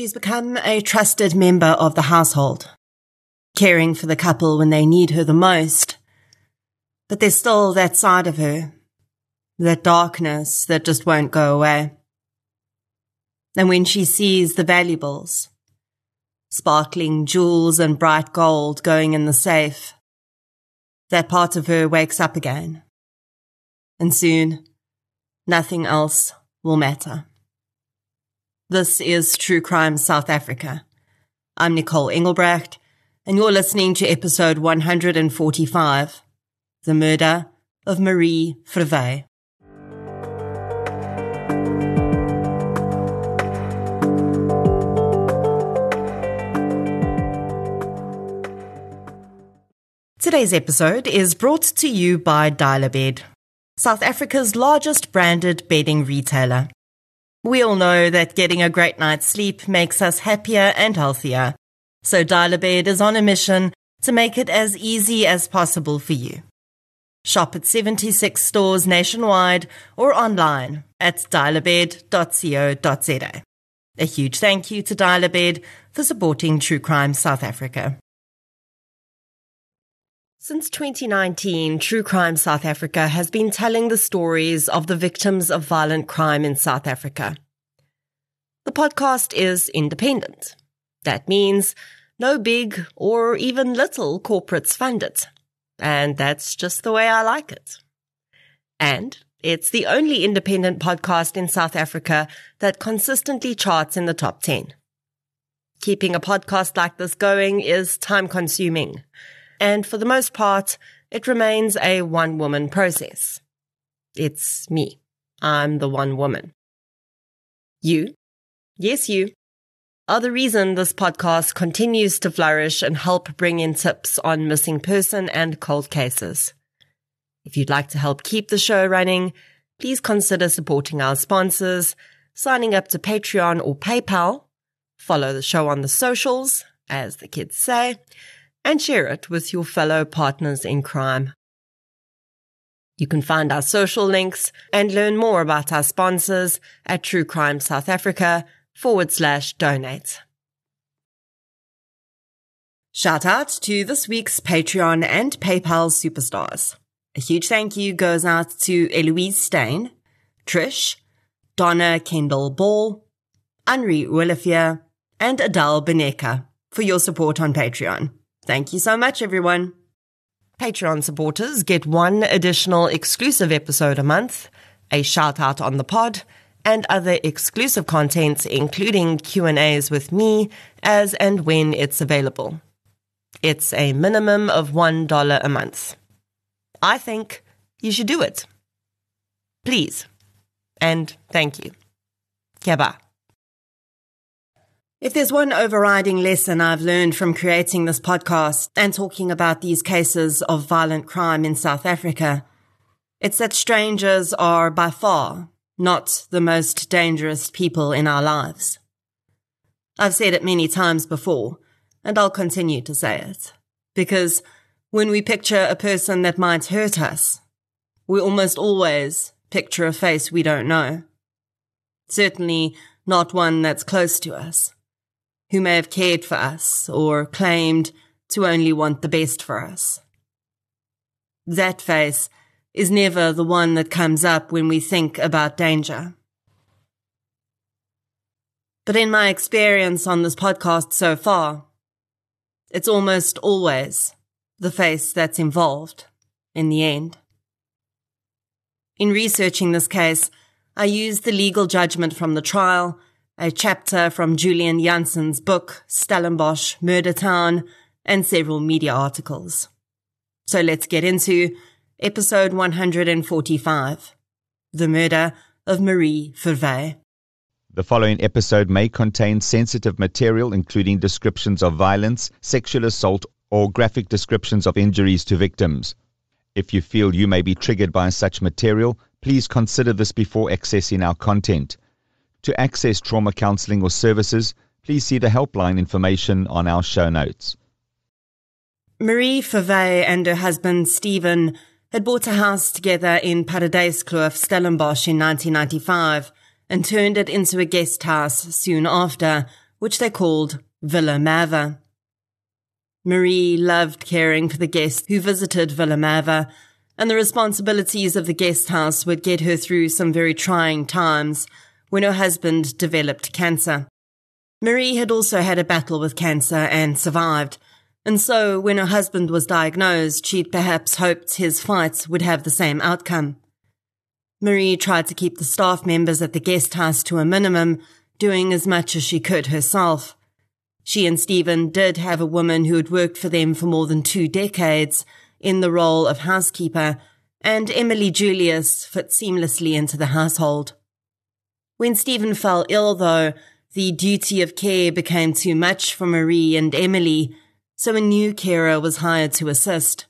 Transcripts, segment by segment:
She's become a trusted member of the household, caring for the couple when they need her the most. But there's still that side of her, that darkness that just won't go away. And when she sees the valuables, sparkling jewels and bright gold going in the safe, that part of her wakes up again. And soon, nothing else will matter. This is True Crime South Africa. I'm Nicole Engelbrecht, and you're listening to episode 145 The Murder of Marie Verwey. Today's episode is brought to you by Dial-A-Bed, South Africa's largest branded bedding retailer. We all know that getting a great night's sleep makes us happier and healthier. So Dial-A-Bed is on a mission to make it as easy as possible for you. Shop at 76 stores nationwide or online at dialabed.co.za. A huge thank you to Dial-A-Bed for supporting True Crime South Africa. Since 2019, True Crime South Africa has been telling the stories of the victims of violent crime in South Africa. The podcast is independent. That means no big or even little corporates fund it. And that's just the way I like it. And it's the only independent podcast in South Africa that consistently charts in the top 10. Keeping a podcast like this going is time consuming and for the most part, it remains a one woman process. It's me. I'm the one woman. You, yes, you, are the reason this podcast continues to flourish and help bring in tips on missing person and cold cases. If you'd like to help keep the show running, please consider supporting our sponsors, signing up to Patreon or PayPal, follow the show on the socials, as the kids say, and share it with your fellow partners in crime. You can find our social links and learn more about our sponsors at True Crime South Africa forward slash donate. Shout out to this week's Patreon and PayPal superstars. A huge thank you goes out to Eloise Stein, Trish, Donna Kendall Ball, Henri Olivier, and Adele Beneka for your support on Patreon. Thank you so much, everyone. Patreon supporters get one additional exclusive episode a month, a shout out on the pod, and other exclusive contents including Q&As with me as and when it's available. It's a minimum of $1 a month. I think you should do it. Please. And thank you. Keba. If there's one overriding lesson I've learned from creating this podcast and talking about these cases of violent crime in South Africa, it's that strangers are by far not the most dangerous people in our lives. I've said it many times before, and I'll continue to say it, because when we picture a person that might hurt us, we almost always picture a face we don't know. Certainly not one that's close to us who may have cared for us or claimed to only want the best for us. That face is never the one that comes up when we think about danger. But in my experience on this podcast so far, it's almost always the face that's involved in the end. In researching this case, I used the legal judgment from the trial a chapter from Julian Janssen's book, Stellenbosch Murder Town, and several media articles. So let's get into episode 145 The Murder of Marie Verwey. The following episode may contain sensitive material, including descriptions of violence, sexual assault, or graphic descriptions of injuries to victims. If you feel you may be triggered by such material, please consider this before accessing our content. To access trauma counseling or services, please see the helpline information on our show notes. Marie Verwey and her husband Stephen had bought a house together in Paradyskloof, Stellenbosch in 1995 and turned it into a guest house soon after which they called Villa Mava. Marie loved caring for the guests who visited Villa Mava, and the responsibilities of the guest house would get her through some very trying times when her husband developed cancer. Marie had also had a battle with cancer and survived, and so when her husband was diagnosed, she'd perhaps hoped his fight would have the same outcome. Marie tried to keep the staff members at the guest house to a minimum, doing as much as she could herself. She and Stephen did have a woman who had worked for them for more than two decades in the role of housekeeper, and Emily Julius fit seamlessly into the household. When Stephen fell ill, though, the duty of care became too much for Marie and Emily, so a new carer was hired to assist.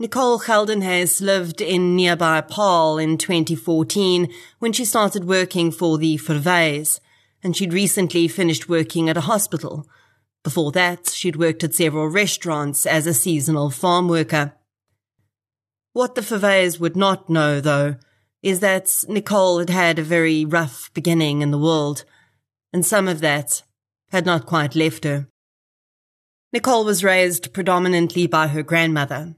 Nicole Geldenhuys lived in nearby Paarl in 2014 when she started working for the Verweys, and she'd recently finished working at a hospital. Before that, she'd worked at several restaurants as a seasonal farm worker. What the Verweys would not know, though, is that Nicole had had a very rough beginning in the world, and some of that had not quite left her. Nicole was raised predominantly by her grandmother,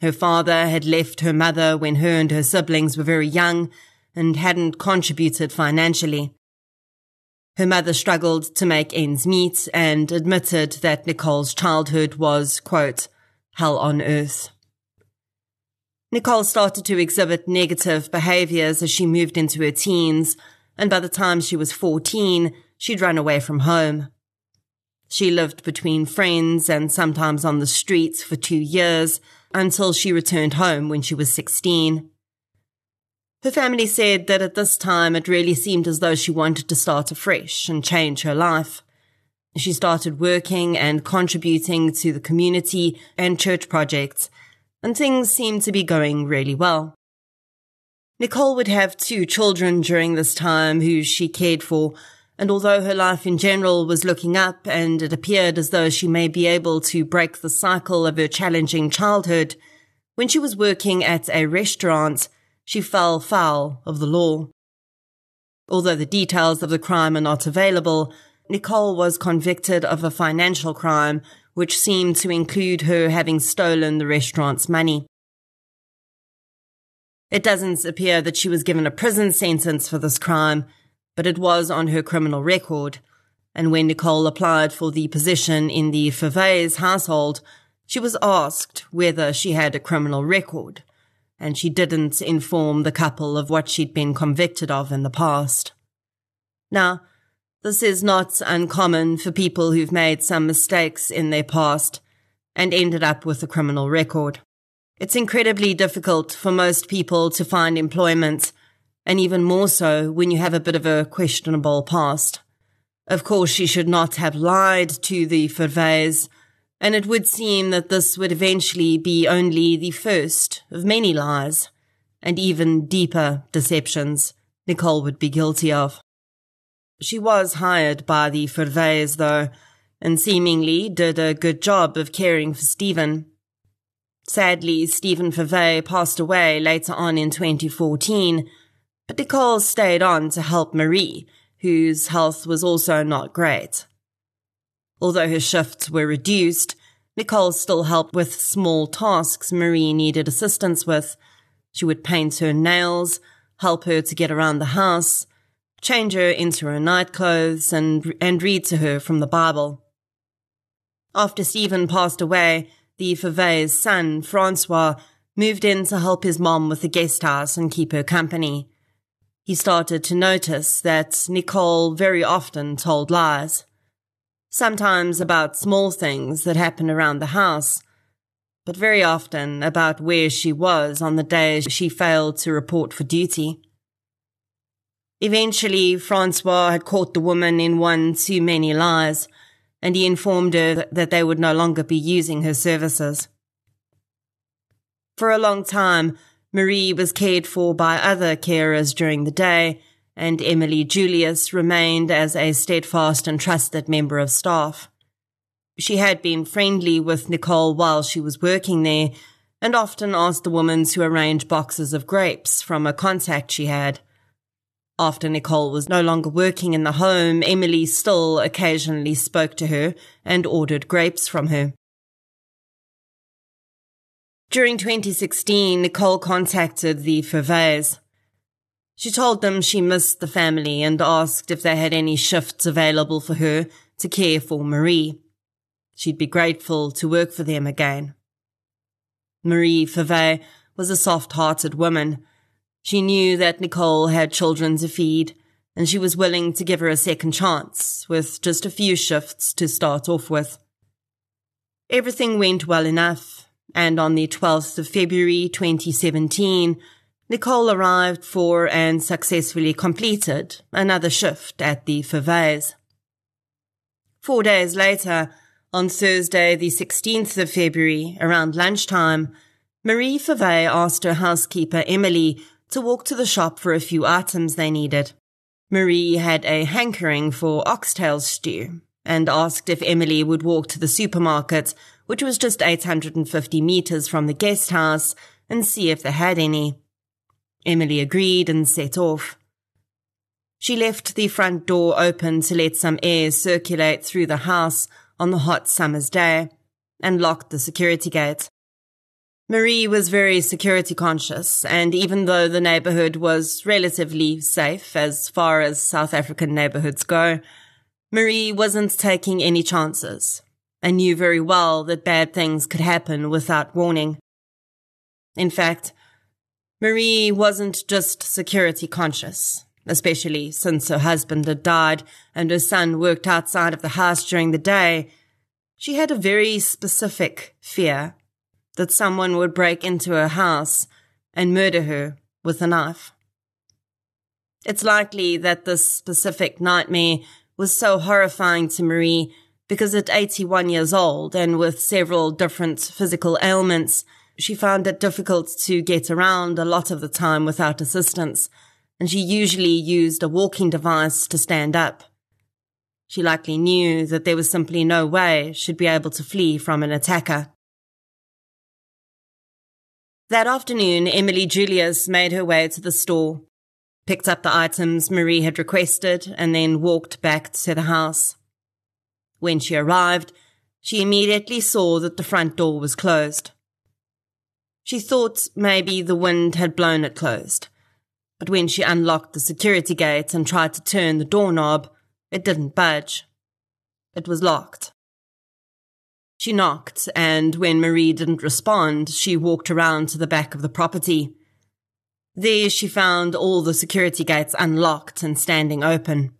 her father had left her mother when her and her siblings were very young and hadn't contributed financially. Her mother struggled to make ends meet and admitted that Nicole's childhood was, quote, hell on earth. Nicole started to exhibit negative behaviors as she moved into her teens, and by the time she was 14, she'd run away from home. She lived between friends and sometimes on the streets for two years until she returned home when she was 16. Her family said that at this time it really seemed as though she wanted to start afresh and change her life. She started working and contributing to the community and church projects, and things seemed to be going really well. Nicole would have two children during this time who she cared for, and although her life in general was looking up and it appeared as though she may be able to break the cycle of her challenging childhood, when she was working at a restaurant, she fell foul of the law. Although the details of the crime are not available, Nicole was convicted of a financial crime which seemed to include her having stolen the restaurant's money. It doesn't appear that she was given a prison sentence for this crime, but it was on her criminal record. And when Nicole applied for the position in the Verweys household, she was asked whether she had a criminal record, and she didn't inform the couple of what she'd been convicted of in the past. Now, this is not uncommon for people who've made some mistakes in their past and ended up with a criminal record. It's incredibly difficult for most people to find employment and even more so when you have a bit of a questionable past. Of course, she should not have lied to the Verweys, and it would seem that this would eventually be only the first of many lies and even deeper deceptions Nicole would be guilty of. She was hired by the Verweys, though, and seemingly did a good job of caring for Stephen. Sadly, Stephen Verwey passed away later on in 2014, but Nicole stayed on to help Marie, whose health was also not great. Although her shifts were reduced, Nicole still helped with small tasks Marie needed assistance with. She would paint her nails, help her to get around the house, change her into her night clothes, and, and read to her from the Bible. After Stephen passed away, the Verwey's son, Francois, moved in to help his mom with the guest house and keep her company he started to notice that Nicole very often told lies. Sometimes about small things that happened around the house, but very often about where she was on the day she failed to report for duty. Eventually, Francois had caught the woman in one too many lies, and he informed her that they would no longer be using her services. For a long time, Marie was cared for by other carers during the day, and Emily Julius remained as a steadfast and trusted member of staff. She had been friendly with Nicole while she was working there, and often asked the woman to arrange boxes of grapes from a contact she had. After Nicole was no longer working in the home, Emily still occasionally spoke to her and ordered grapes from her. During 2016, Nicole contacted the Verweys. She told them she missed the family and asked if they had any shifts available for her to care for Marie. She'd be grateful to work for them again. Marie Verwey was a soft-hearted woman. She knew that Nicole had children to feed, and she was willing to give her a second chance with just a few shifts to start off with. Everything went well enough, and on the 12th of February 2017, Nicole arrived for and successfully completed another shift at the Verweys. Four days later, on Thursday, the 16th of February, around lunchtime, Marie Verwey asked her housekeeper Emily to walk to the shop for a few items they needed. Marie had a hankering for oxtail stew and asked if Emily would walk to the supermarket which was just 850 meters from the guest house, and see if they had any. Emily agreed and set off. She left the front door open to let some air circulate through the house on the hot summer's day, and locked the security gate. Marie was very security conscious, and even though the neighborhood was relatively safe as far as South African neighborhoods go, Marie wasn't taking any chances and knew very well that bad things could happen without warning. In fact, Marie wasn't just security conscious, especially since her husband had died and her son worked outside of the house during the day. She had a very specific fear that someone would break into her house and murder her with a knife. It's likely that this specific nightmare was so horrifying to Marie because at 81 years old and with several different physical ailments, she found it difficult to get around a lot of the time without assistance, and she usually used a walking device to stand up. She likely knew that there was simply no way she'd be able to flee from an attacker. That afternoon, Emily Julius made her way to the store, picked up the items Marie had requested, and then walked back to the house. When she arrived, she immediately saw that the front door was closed. She thought maybe the wind had blown it closed, but when she unlocked the security gate and tried to turn the doorknob, it didn't budge. It was locked. She knocked, and when Marie didn't respond, she walked around to the back of the property. There she found all the security gates unlocked and standing open.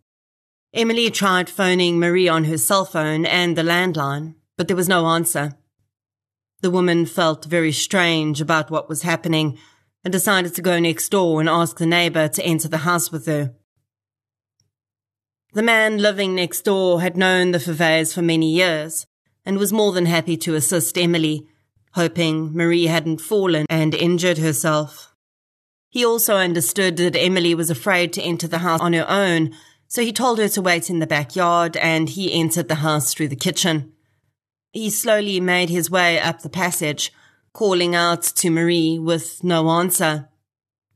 Emily tried phoning Marie on her cell phone and the landline, but there was no answer. The woman felt very strange about what was happening and decided to go next door and ask the neighbor to enter the house with her. The man living next door had known the Verweys for many years and was more than happy to assist Emily, hoping Marie hadn't fallen and injured herself. He also understood that Emily was afraid to enter the house on her own so he told her to wait in the backyard and he entered the house through the kitchen. He slowly made his way up the passage, calling out to Marie with no answer.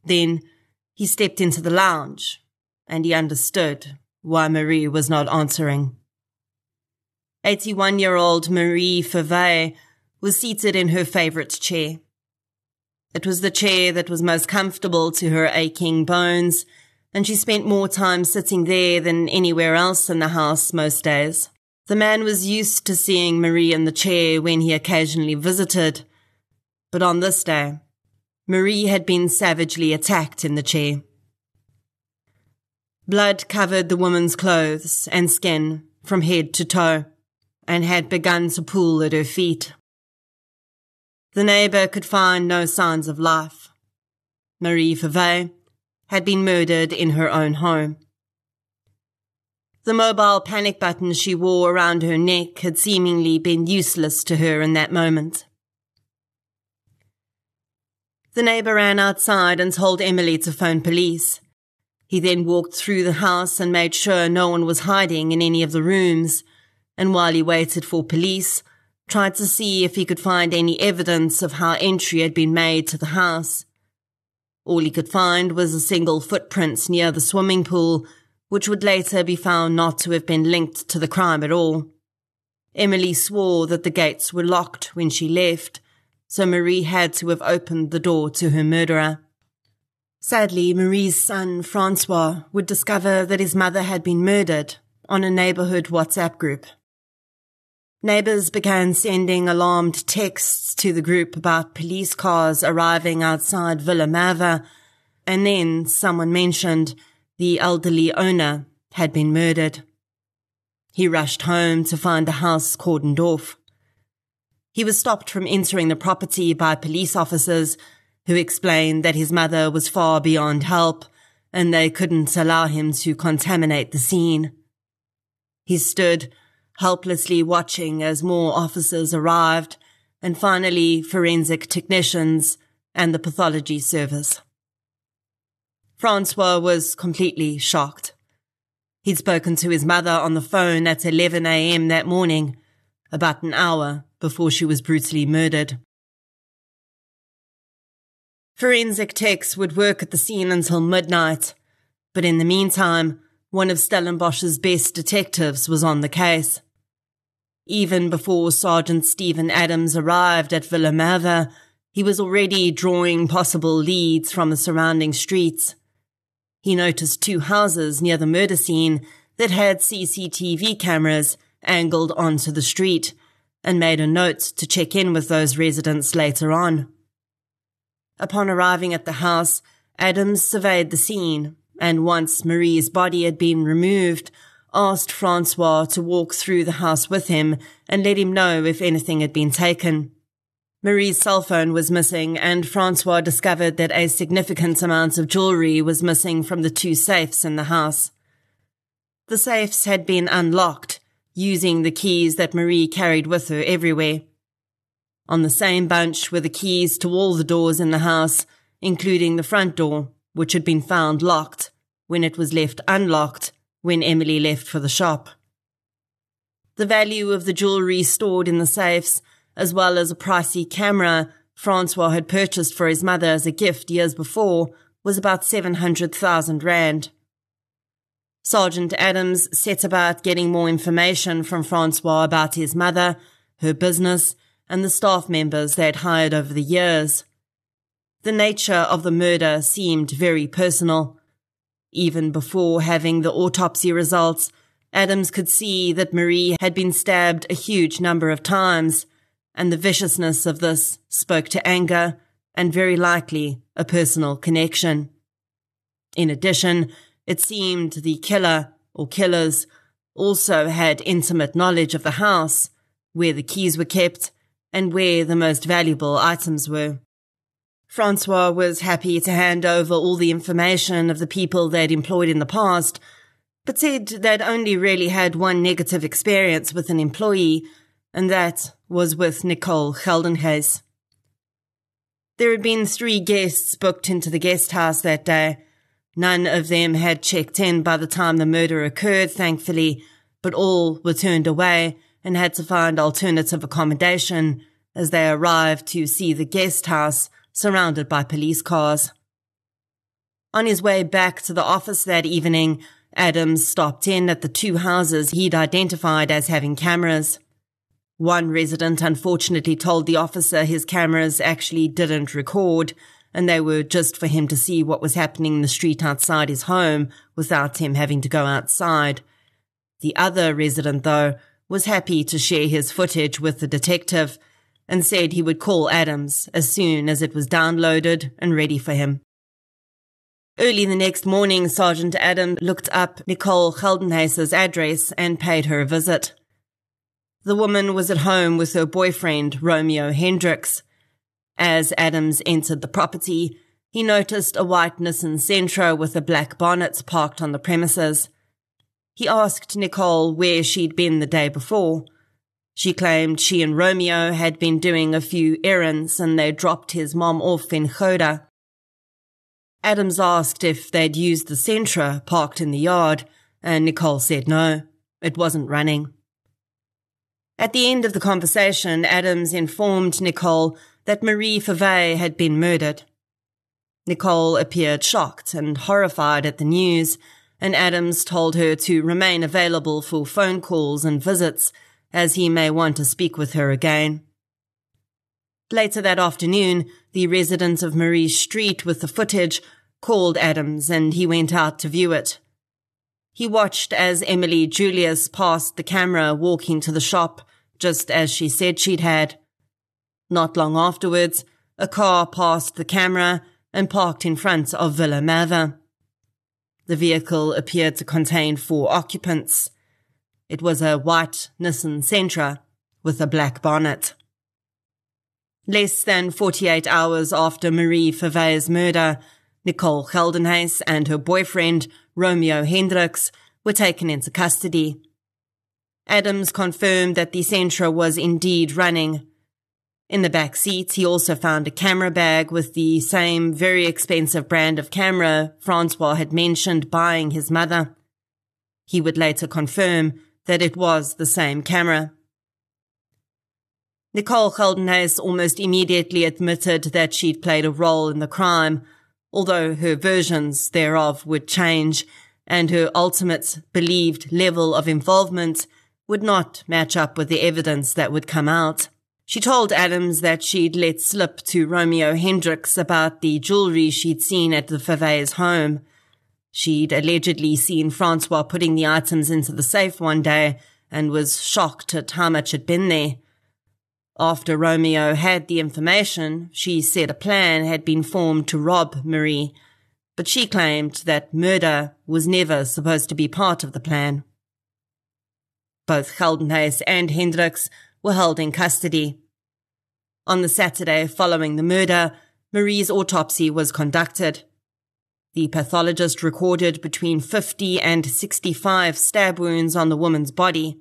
Then he stepped into the lounge and he understood why Marie was not answering. 81 year old Marie Verwey was seated in her favorite chair. It was the chair that was most comfortable to her aching bones and she spent more time sitting there than anywhere else in the house most days. The man was used to seeing Marie in the chair when he occasionally visited, but on this day, Marie had been savagely attacked in the chair. Blood covered the woman's clothes and skin from head to toe and had begun to pool at her feet. The neighbor could find no signs of life. Marie Verwey had been murdered in her own home. The mobile panic button she wore around her neck had seemingly been useless to her in that moment. The neighbor ran outside and told Emily to phone police. He then walked through the house and made sure no one was hiding in any of the rooms, and while he waited for police, tried to see if he could find any evidence of how entry had been made to the house. All he could find was a single footprint near the swimming pool, which would later be found not to have been linked to the crime at all. Emily swore that the gates were locked when she left, so Marie had to have opened the door to her murderer. Sadly, Marie's son, Francois, would discover that his mother had been murdered on a neighborhood WhatsApp group. Neighbors began sending alarmed texts to the group about police cars arriving outside Villa Merwe, and then someone mentioned the elderly owner had been murdered. He rushed home to find the house cordoned off. He was stopped from entering the property by police officers who explained that his mother was far beyond help and they couldn't allow him to contaminate the scene. He stood, helplessly watching as more officers arrived and finally forensic technicians and the pathology service. Francois was completely shocked. He'd spoken to his mother on the phone at 11 a.m. that morning, about an hour before she was brutally murdered. Forensic techs would work at the scene until midnight, but in the meantime, one of Stellenbosch's best detectives was on the case. Even before Sergeant Stephen Adams arrived at Villa Merwe, he was already drawing possible leads from the surrounding streets. He noticed two houses near the murder scene that had CCTV cameras angled onto the street and made a note to check in with those residents later on. Upon arriving at the house, Adams surveyed the scene, and once Marie's body had been removed, asked Francois to walk through the house with him and let him know if anything had been taken. Marie's cell phone was missing, and Francois discovered that a significant amount of jewelry was missing from the two safes in the house. The safes had been unlocked, using the keys that Marie carried with her everywhere. On the same bunch were the keys to all the doors in the house, including the front door, which had been found locked when it was left unlocked when Emily left for the shop. The value of the jewellery stored in the safes, as well as a pricey camera Francois had purchased for his mother as a gift years before, was about 700,000 rand. Sergeant Adams set about getting more information from Francois about his mother, her business, and the staff members they had hired over the years. The nature of the murder seemed very personal. Even before having the autopsy results, Adams could see that Marie had been stabbed a huge number of times, and the viciousness of this spoke to anger and very likely a personal connection. In addition, it seemed the killer or killers also had intimate knowledge of the house, where the keys were kept, and where the most valuable items were. Francois was happy to hand over all the information of the people they'd employed in the past, but said they'd only really had one negative experience with an employee, and that was with Nicole Geldenhuys. There had been three guests booked into the guest house that day. None of them had checked in by the time the murder occurred, thankfully, but all were turned away and had to find alternative accommodation as they arrived to see the guest house surrounded by police cars. On his way back to the office that evening, Adams stopped in at the two houses he'd identified as having cameras. One resident unfortunately told the officer his cameras actually didn't record, and they were just for him to see what was happening in the street outside his home without him having to go outside. The other resident, though, was happy to share his footage with the detective and said he would call Adams as soon as it was downloaded and ready for him. Early the next morning, Sergeant Adams looked up Nicole Geldenhuys's address and paid her a visit. The woman was at home with her boyfriend, Romeo Hendricks. As Adams entered the property, he noticed a white Nissan Sentra with a black bonnet parked on the premises. He asked Nicole where she'd been the day before. She claimed she and Romeo had been doing a few errands and they dropped his mom off in Gouda. Adams asked if they'd used the Sentra parked in the yard, and Nicole said no, it wasn't running. At the end of the conversation, Adams informed Nicole that Marie Verwey had been murdered. Nicole appeared shocked and horrified at the news, and Adams told her to remain available for phone calls and visits, as he may want to speak with her again. Later that afternoon, the resident of Marie Street with the footage called Adams and he went out to view it. He watched as Emily Julius passed the camera walking to the shop, just as she said she'd had. Not long afterwards, a car passed the camera and parked in front of Villa Mather. The vehicle appeared to contain four occupants. It was a white Nissan Sentra with a black bonnet. Less than 48 hours after Marie Verwey's murder, Nicole Geldenhuys and her boyfriend, Romeo Hendricks, were taken into custody. Adams confirmed that the Sentra was indeed running. In the back seat, he also found a camera bag with the same very expensive brand of camera Francois had mentioned buying his mother. He would later confirm that it was the same camera. Nicole Geldenhuys almost immediately admitted that she'd played a role in the crime, although her versions thereof would change, and her ultimate believed level of involvement would not match up with the evidence that would come out. She told Adams that she'd let slip to Romeo Hendricks about the jewelry she'd seen at the Verwey's home. She'd allegedly seen Francois putting the items into the safe one day and was shocked at how much had been there. After Romeo had the information, she said a plan had been formed to rob Marie, but she claimed that murder was never supposed to be part of the plan. Both Geldenhuys and Hendricks were held in custody. On the Saturday following the murder, Marie's autopsy was conducted. The pathologist recorded between 50 and 65 stab wounds on the woman's body.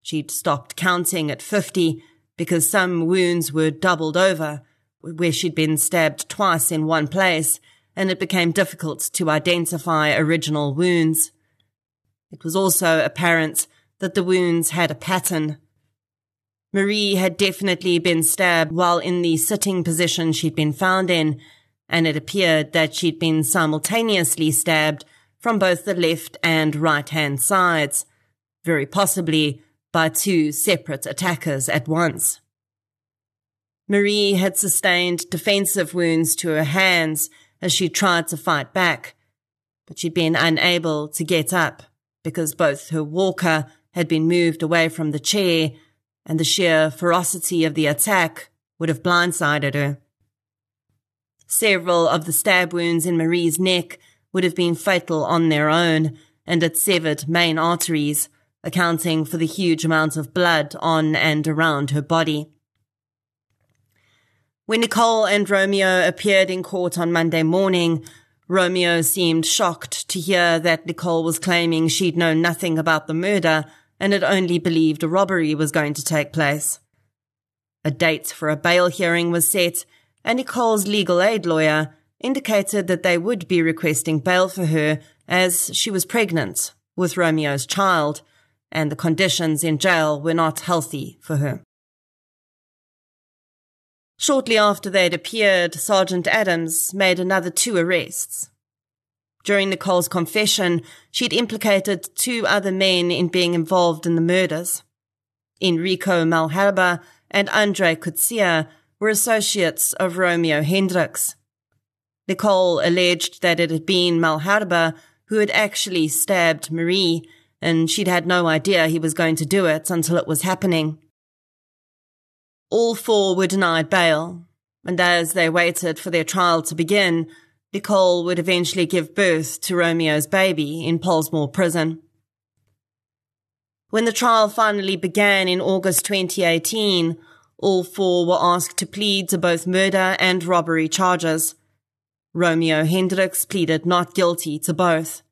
She'd stopped counting at 50 because some wounds were doubled over, where she'd been stabbed twice in one place, and it became difficult to identify original wounds. It was also apparent that the wounds had a pattern. Marie had definitely been stabbed while in the sitting position she'd been found in, and it appeared that she'd been simultaneously stabbed from both the left and right hand sides, very possibly by two separate attackers at once. Marie had sustained defensive wounds to her hands as she tried to fight back, but she'd been unable to get up because both her walker had been moved away from the chair and the sheer ferocity of the attack would have blindsided her. Several of the stab wounds in Marie's neck would have been fatal on their own and had severed main arteries, accounting for the huge amounts of blood on and around her body. When Nicole and Romeo appeared in court on Monday morning, Romeo seemed shocked to hear that Nicole was claiming she'd known nothing about the murder and had only believed a robbery was going to take place. A date for a bail hearing was set, and Nicole's legal aid lawyer indicated that they would be requesting bail for her as she was pregnant with Romeo's child, and the conditions in jail were not healthy for her. Shortly after they'd appeared, Sergeant Adams made another two arrests. During Nicole's confession, she'd implicated two other men in being involved in the murders. Enrico Malherbe and Andre Coetzee were associates of Romeo Hendricks. Nicole alleged that it had been Malherbe who had actually stabbed Marie, and she'd had no idea he was going to do it until it was happening. All four were denied bail, and as they waited for their trial to begin, Nicole would eventually give birth to Romeo's baby in Pollsmoor prison. When the trial finally began in August 2018, all four were asked to plead to both murder and robbery charges. Romeo Hendricks pleaded not guilty to both.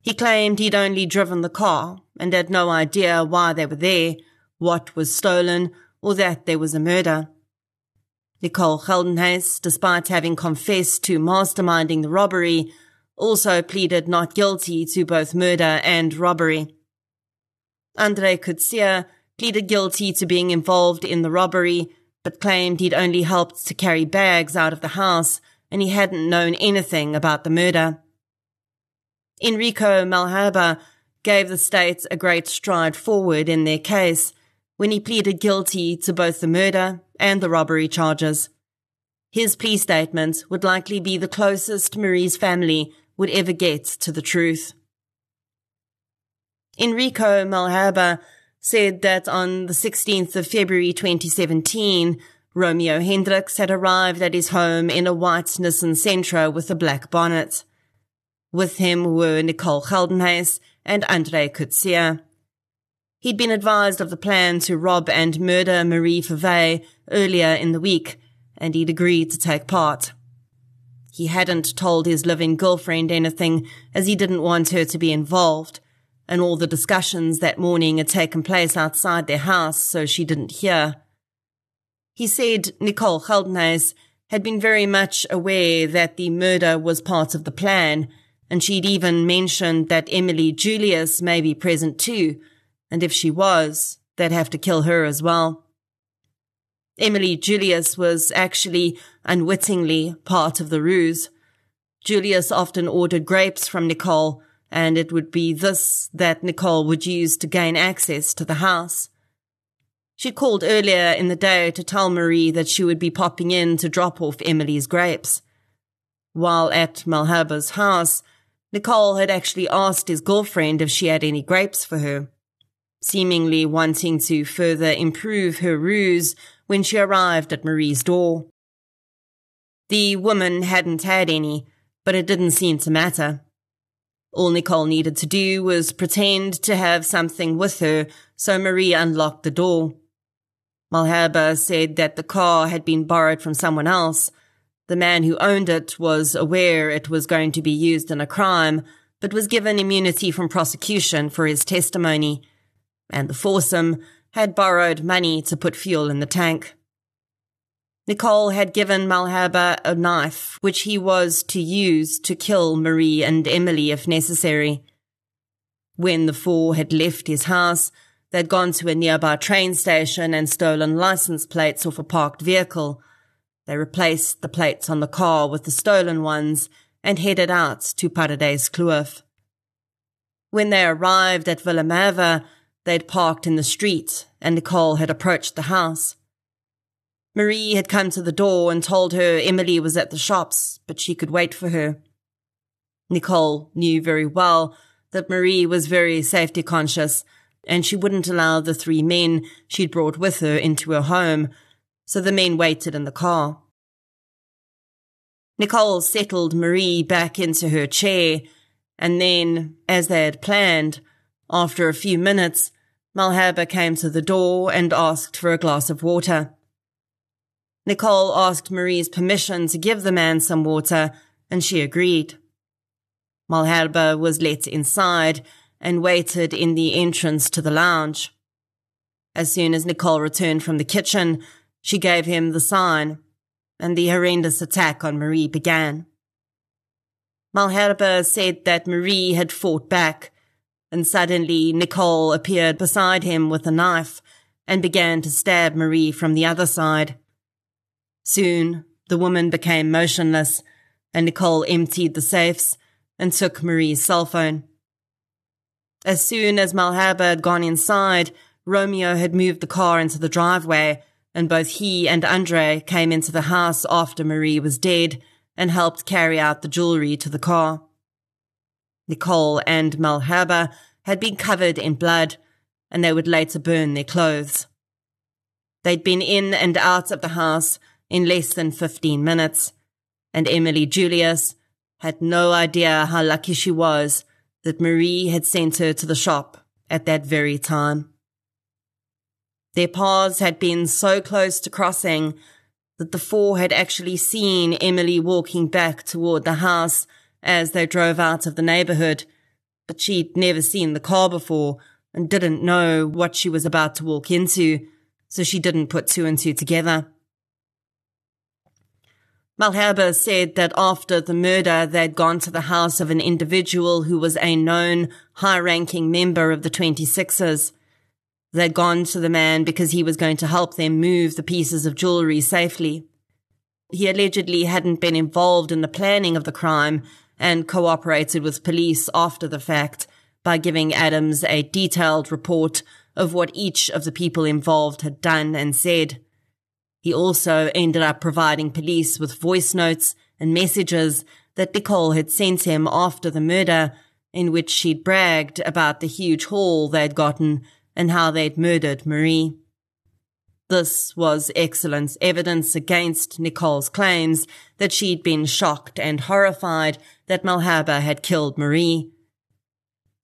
He claimed he'd only driven the car and had no idea why they were there, what was stolen, or that there was a murder. Nicole Geldenhuys, despite having confessed to masterminding the robbery, also pleaded not guilty to both murder and robbery. Andre Coetzee pleaded guilty to being involved in the robbery, but claimed he'd only helped to carry bags out of the house and he hadn't known anything about the murder. Enrico Malherbe gave the state a great stride forward in their case when he pleaded guilty to both the murder and the robbery charges. His plea statement would likely be the closest Marie's family would ever get to the truth. Enrico Malherbe said that on the 16th of February 2017, Romeo Hendricks had arrived at his home in a white Nissan Sentra with a black bonnet. With him were Nicole Geldenhuys and Andre Coetzee. He'd been advised of the plan to rob and murder Marie Verwey earlier in the week, and he'd agreed to take part. He hadn't told his living girlfriend anything, as he didn't want her to be involved, and all the discussions that morning had taken place outside their house, so she didn't hear. He said Nicole Geldenhuys had been very much aware that the murder was part of the plan, and she'd even mentioned that Emily Julius may be present too, and if she was, they'd have to kill her as well. Emily Julius was actually unwittingly part of the ruse. Julius often ordered grapes from Nicole, and it would be this that Nicole would use to gain access to the house. She called earlier in the day to tell Marie that she would be popping in to drop off Emily's grapes. While at Malherbe's house, Nicole had actually asked his girlfriend if she had any grapes for her, seemingly wanting to further improve her ruse when she arrived at Marie's door. The woman hadn't had any, but it didn't seem to matter. All Nicole needed to do was pretend to have something with her, so Marie unlocked the door. Malherbe said that the car had been borrowed from someone else. The man who owned it was aware it was going to be used in a crime, but was given immunity from prosecution for his testimony. And the foursome had borrowed money to put fuel in the tank. Nicole had given Malherbe a knife, which he was to use to kill Marie and Emily if necessary. When the four had left his house, They'd gone to a nearby train station and stolen license plates off a parked vehicle. They replaced the plates on the car with the stolen ones and headed out to Paradyskloof. When they arrived at Willem they'd parked in the street and Nicole had approached the house. Marie had come to the door and told her Emily was at the shops, but she could wait for her. Nicole knew very well that Marie was very safety conscious and she wouldn't allow the three men she'd brought with her into her home, so the men waited in the car. Nicole settled Marie back into her chair, and then, as they had planned, after a few minutes, Malherbe came to the door and asked for a glass of water. Nicole asked Marie's permission to give the man some water, and she agreed. Malherbe was let inside, and waited in the entrance to the lounge. As soon as Nicole returned from the kitchen, she gave him the sign, and the horrendous attack on Marie began. Malherbe said that Marie had fought back, and suddenly Nicole appeared beside him with a knife and began to stab Marie from the other side. Soon, the woman became motionless, and Nicole emptied the safes and took Marie's cell phone. As soon as Malherbe had gone inside, Romeo had moved the car into the driveway, and both he and Andre came into the house after Marie was dead and helped carry out the jewelry to the car. Nicole and Malherbe had been covered in blood, and they would later burn their clothes. They'd been in and out of the house in less than 15 minutes, and Emily Julius had no idea how lucky she was that Marie had sent her to the shop at that very time. Their paths had been so close to crossing that the four had actually seen Emily walking back toward the house as they drove out of the neighborhood, but she'd never seen the car before and didn't know what she was about to walk into, so she didn't put two and two together. Malherbe said that after the murder, they'd gone to the house of an individual who was a known high-ranking member of the 26ers. They'd gone to the man because he was going to help them move the pieces of jewelry safely. He allegedly hadn't been involved in the planning of the crime and cooperated with police after the fact by giving Adams a detailed report of what each of the people involved had done and said. He also ended up providing police with voice notes and messages that Nicole had sent him after the murder, in which she'd bragged about the huge haul they'd gotten and how they'd murdered Marie. This was excellent evidence against Nicole's claims that she'd been shocked and horrified that Malherbe had killed Marie.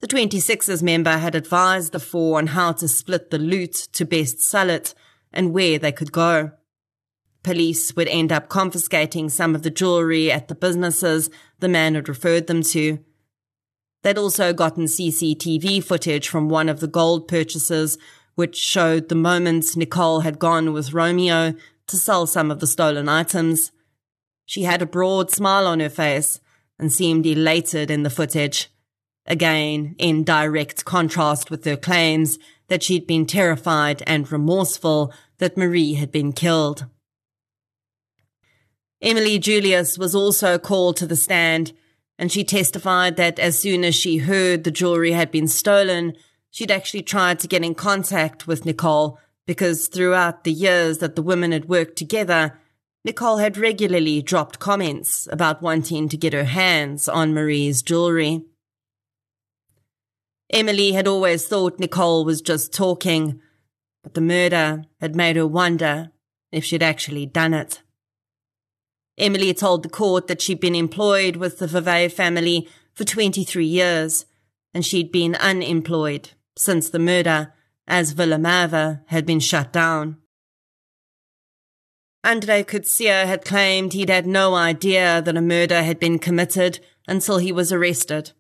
The 26ers member had advised the four on how to split the loot to best sell it and where they could go. Police would end up confiscating some of the jewelry at the businesses the man had referred them to. They'd also gotten CCTV footage from one of the gold purchases, which showed the moments Nicole had gone with Romeo to sell some of the stolen items. She had a broad smile on her face and seemed elated in the footage. Again, in direct contrast with her claims that she'd been terrified and remorseful that Marie had been killed. Emily Julius was also called to the stand, and she testified that as soon as she heard the jewelry had been stolen, she'd actually tried to get in contact with Nicole because throughout the years that the women had worked together, Nicole had regularly dropped comments about wanting to get her hands on Marie's jewelry. Emily had always thought Nicole was just talking, but the murder had made her wonder if she'd actually done it. Emily told the court that she'd been employed with the Verwey family for 23 years, and she'd been unemployed since the murder, as Villa Merwe had been shut down. Andre Coetzee had claimed he'd had no idea that a murder had been committed until he was arrested.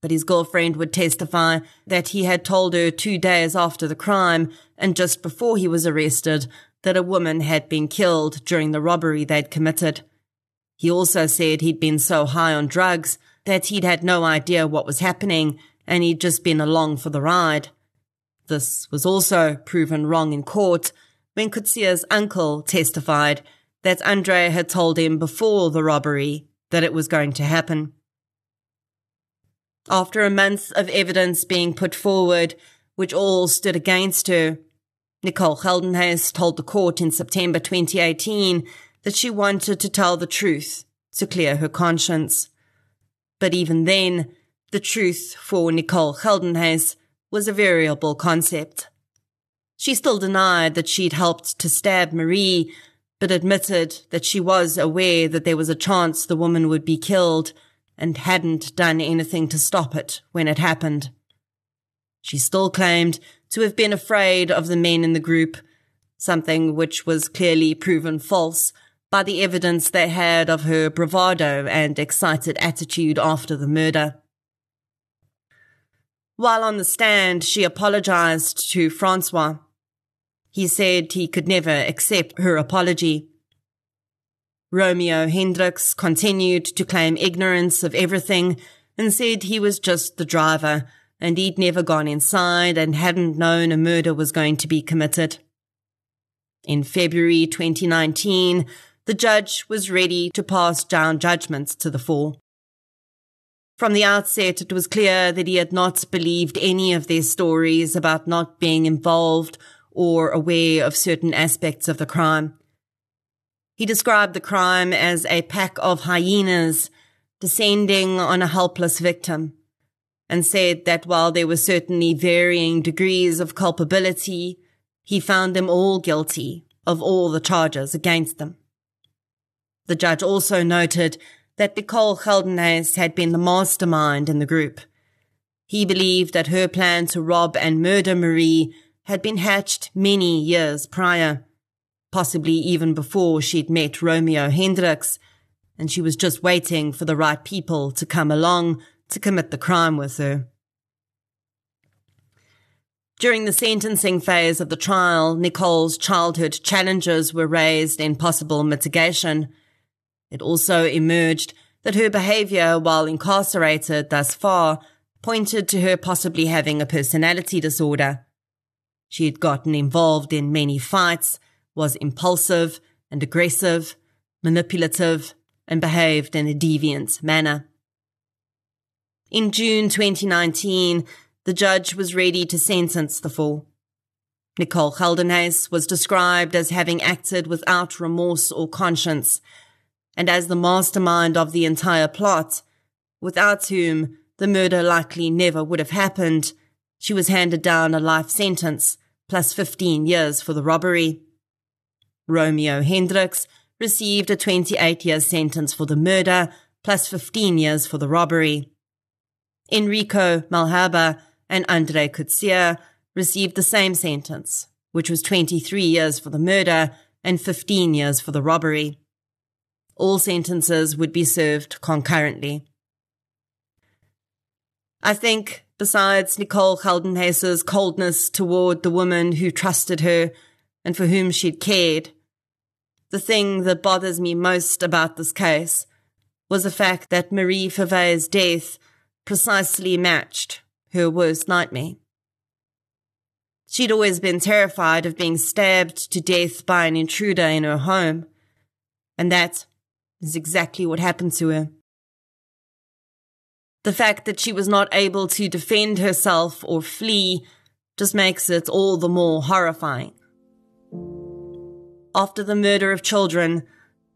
But his girlfriend would testify that he had told her two days after the crime and just before he was arrested that a woman had been killed during the robbery they'd committed. He also said he'd been so high on drugs that he'd had no idea what was happening and he'd just been along for the ride. This was also proven wrong in court when Coetzee's uncle testified that Andre had told him before the robbery that it was going to happen. After a month of evidence being put forward, which all stood against her, Nicole Geldenhuys told the court in September 2018 that she wanted to tell the truth to clear her conscience. But even then, the truth for Nicole Geldenhuys was a variable concept. She still denied that she'd helped to stab Marie, but admitted that she was aware that there was a chance the woman would be killed and hadn't done anything to stop it when it happened. She still claimed to have been afraid of the men in the group, something which was clearly proven false by the evidence they had of her bravado and excited attitude after the murder. While on the stand, she apologized to Francois. He said he could never accept her apology. Romeo Hendricks continued to claim ignorance of everything and said he was just the driver and he'd never gone inside and hadn't known a murder was going to be committed. In February 2019, the judge was ready to pass down judgments to the four. From the outset, it was clear that he had not believed any of their stories about not being involved or aware of certain aspects of the crime. He described the crime as a pack of hyenas descending on a helpless victim and said that while there were certainly varying degrees of culpability, he found them all guilty of all the charges against them. The judge also noted that Nicole Geldenhuys had been the mastermind in the group. He believed that her plan to rob and murder Marie had been hatched many years prior, possibly even before she'd met Romeo Hendricks, and she was just waiting for the right people to come along to commit the crime with her. During the sentencing phase of the trial, Nicole's childhood challenges were raised in possible mitigation. It also emerged that her behavior while incarcerated thus far pointed to her possibly having a personality disorder. She had gotten involved in many fights, was impulsive and aggressive, manipulative, and behaved in a deviant manner. In June 2019, the judge was ready to sentence the four. Nicole Geldenhuys was described as having acted without remorse or conscience, and as the mastermind of the entire plot, without whom the murder likely never would have happened. She was handed down a life sentence, plus 15 years for the robbery. Romeo Hendricks received a 28 year sentence for the murder, plus 15 years for the robbery. Enrico Malherbe and Andre Coetzee received the same sentence, which was 23 years for the murder and 15 years for the robbery. All sentences would be served concurrently. I think, besides Nicole Geldenhuys's coldness toward the woman who trusted her and for whom she'd cared, the thing that bothers me most about this case was the fact that Marie Verwey's death precisely matched her worst nightmare. She'd always been terrified of being stabbed to death by an intruder in her home, and that is exactly what happened to her. The fact that she was not able to defend herself or flee just makes it all the more horrifying. After the murder of children,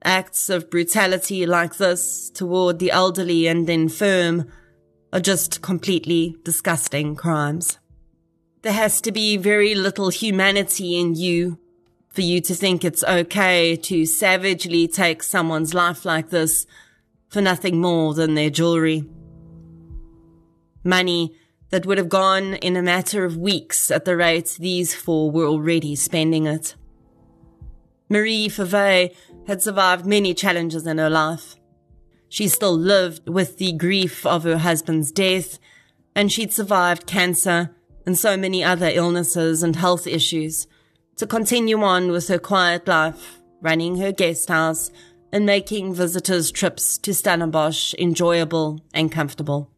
acts of brutality like this toward the elderly and infirm are just completely disgusting crimes. There has to be very little humanity in you for you to think it's okay to savagely take someone's life like this for nothing more than their jewelry money that would have gone in a matter of weeks at the rate these four were already spending it. Marie Verwey had survived many challenges in her life. She still lived with the grief of her husband's death, and she'd survived cancer and so many other illnesses and health issues to continue on with her quiet life, running her guest house and making visitors' trips to Stellenbosch enjoyable and comfortable.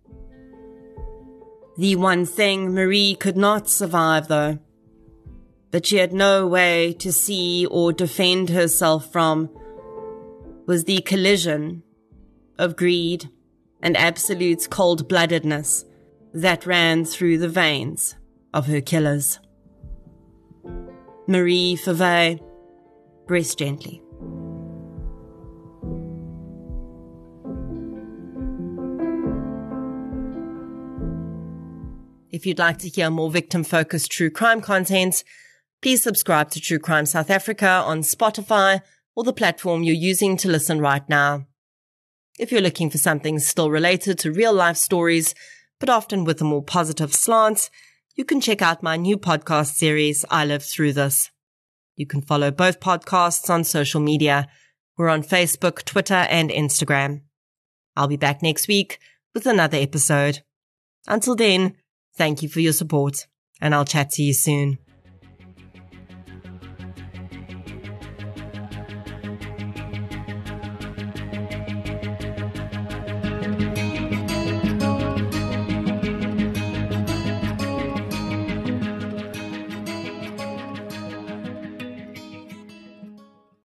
The one thing Marie could not survive, though, that she had no way to see or defend herself from, was the collision of greed and absolute cold bloodedness that ran through the veins of her killers. Marie Verwey, breast gently. If you'd like to hear more victim focused true crime content, please subscribe to True Crime South Africa on Spotify or the platform you're using to listen right now. If you're looking for something still related to real life stories, but often with a more positive slant, you can check out my new podcast series, I Live Through This. You can follow both podcasts on social media. We're on Facebook, Twitter, and Instagram. I'll be back next week with another episode. Until then, Thank you for your support, and I'll chat to you soon.